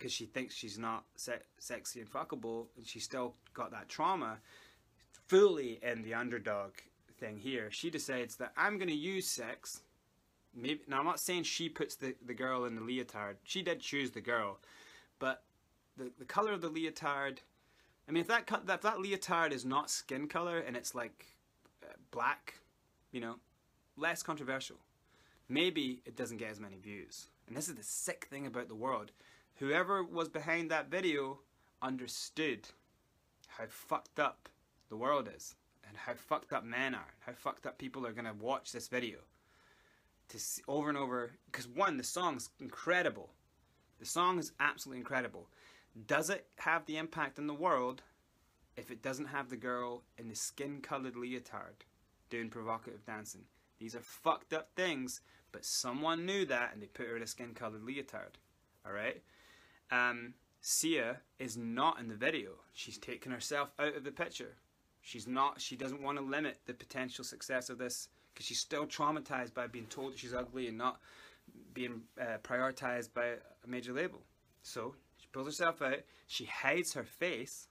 S1: because she thinks she's not se- sexy and fuckable, and she's still got that trauma, fully in the underdog thing here. She decides that I'm going to use sex. Maybe now I'm not saying she puts the, the girl in the leotard. She did choose the girl, but the the color of the leotard. I mean, if that if that leotard is not skin color and it's like uh, black, you know, less controversial. Maybe it doesn't get as many views. And this is the sick thing about the world whoever was behind that video understood how fucked up the world is and how fucked up men are, how fucked up people are gonna watch this video to see over and over. Because one, the song's incredible. The song is absolutely incredible. Does it have the impact in the world if it doesn't have the girl in the skin-colored leotard doing provocative dancing? These are fucked up things, but someone knew that and they put her in a skin-colored leotard. All right. Um, Sia is not in the video. She's taken herself out of the picture. She's not. She doesn't want to limit the potential success of this because she's still traumatized by being told she's ugly and not being uh, prioritized by a major label. So she pulls herself out. She hides her face,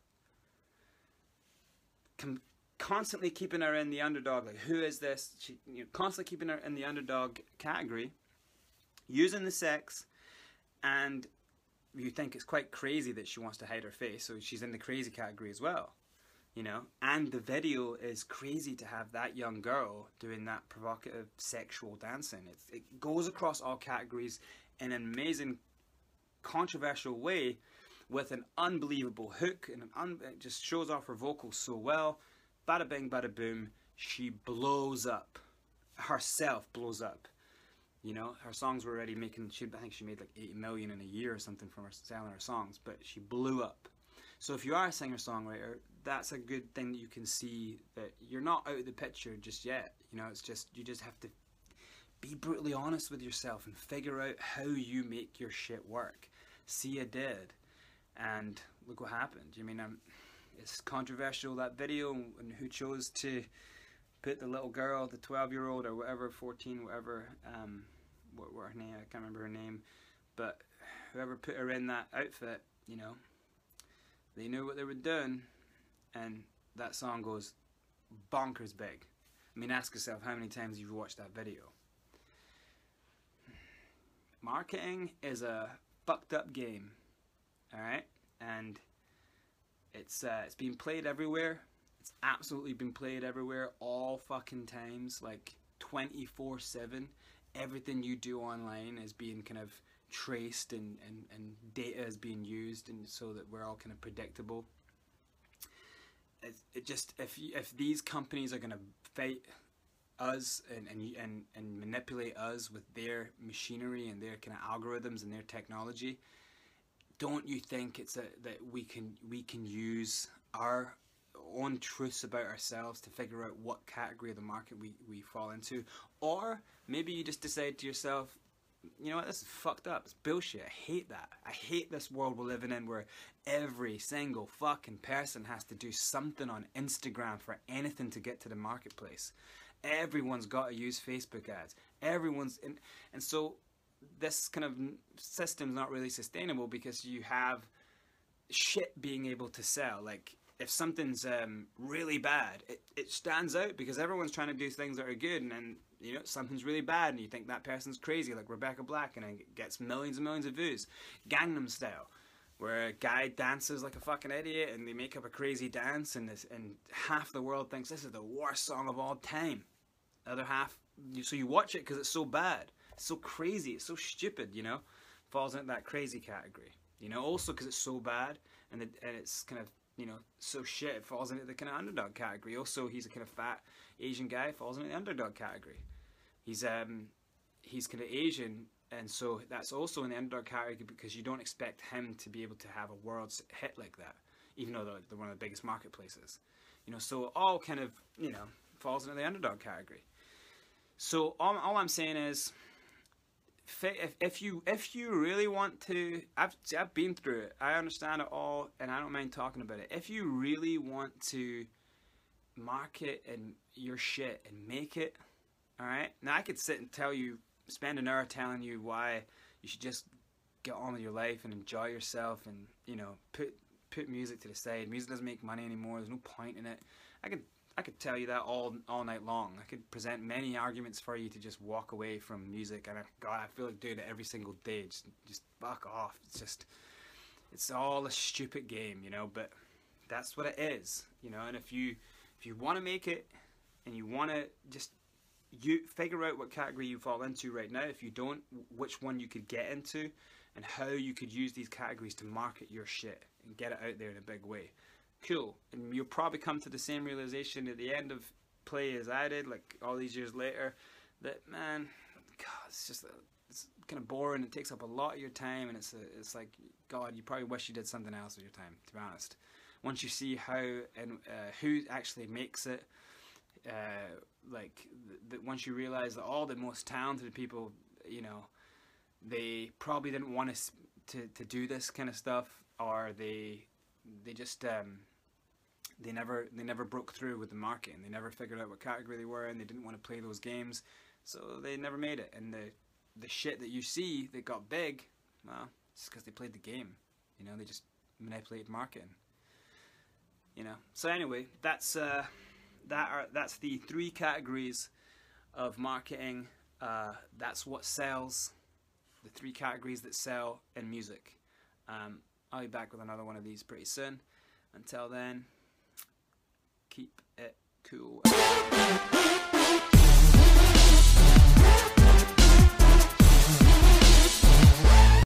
S1: constantly keeping her in the underdog. Like, who is this? She, you know, constantly keeping her in the underdog category, using the sex, and you think it's quite crazy that she wants to hide her face, so she's in the crazy category as well. You know, and the video is crazy to have that young girl doing that provocative sexual dancing. It goes across all categories in an amazing, controversial way with an unbelievable hook and an un- it just shows off her vocals so well. Bada bing, bada boom, she blows up. Herself blows up. You know, her songs were already making. She, I think she made like eight million in a year or something from her selling her songs, but she blew up. So if you are a singer songwriter, that's a good thing that you can see that you're not out of the picture just yet. You know, it's just you just have to be brutally honest with yourself and figure out how you make your shit work. Sia did, and look what happened. You mean, um, it's controversial that video and who chose to put the little girl, the 12 year old or whatever, 14, whatever, um, what, what her name, I can't remember her name, but whoever put her in that outfit, you know, they knew what they were doing, and that song goes bonkers big. I mean, ask yourself how many times you've watched that video. Marketing is a fucked up game, all right, and it's uh, it's being played everywhere it's absolutely been played everywhere, all fucking times, like 24 7. Everything you do online is being kind of traced and, and, and data is being used and so that we're all kind of predictable. It, it just, if, if these companies are going to fight us and, and, and, and manipulate us with their machinery and their kind of algorithms and their technology, don't you think it's a, that we can we can use our own truths about ourselves to figure out what category of the market we, we fall into. Or maybe you just decide to yourself, you know what, this is fucked up. It's bullshit. I hate that. I hate this world we're living in where every single fucking person has to do something on Instagram for anything to get to the marketplace. Everyone's got to use Facebook ads. Everyone's in, and so this kind of system's not really sustainable because you have shit being able to sell. Like if something's um, really bad, it, it stands out because everyone's trying to do things that are good, and then you know something's really bad, and you think that person's crazy, like Rebecca Black, and it gets millions and millions of views. Gangnam Style, where a guy dances like a fucking idiot, and they make up a crazy dance, and this, and half the world thinks this is the worst song of all time. The other half, so you watch it because it's so bad, it's so crazy, it's so stupid, you know, falls into that crazy category. You know, also because it's so bad, and the, and it's kind of you know, so shit, it falls into the kind of underdog category. Also, he's a kind of fat Asian guy, falls into the underdog category. He's um, he's kind of Asian, and so that's also in the underdog category because you don't expect him to be able to have a world hit like that, even though they're, they're one of the biggest marketplaces. You know, so all kind of you know falls into the underdog category. So all, all I'm saying is if, if you if you really want to I've, I've been through it. I understand it all and i don't mind talking about it. If you really want to market and your shit and make it all right? Now i could sit and tell you spend an hour telling you why you should just get on with your life and enjoy yourself and you know put put music to the side. Music doesn't make money anymore. There's no point in it. I could I could tell you that all all night long. I could present many arguments for you to just walk away from music, and I, God, I feel like doing it every single day. Just, just fuck off. It's just, it's all a stupid game, you know. But that's what it is, you know. And if you if you want to make it, and you want to just you figure out what category you fall into right now. If you don't, which one you could get into, and how you could use these categories to market your shit and get it out there in a big way cool. And you'll probably come to the same realization at the end of play as I did, like all these years later, that man, God, it's just it's kind of boring. It takes up a lot of your time, and it's a, it's like God, you probably wish you did something else with your time. To be honest, once you see how and uh, who actually makes it, uh, like that, once you realize that all the most talented people, you know, they probably didn't want to to, to do this kind of stuff, or they they just um, they never they never broke through with the market and they never figured out what category they were and they didn't want to play those games. So they never made it. And the the shit that you see that got big well it's because they played the game. You know they just manipulated marketing. You know? So anyway that's uh, that are that's the three categories of marketing uh, that's what sells the three categories that sell in music. Um, I'll be back with another one of these pretty soon. Until then keep it cool.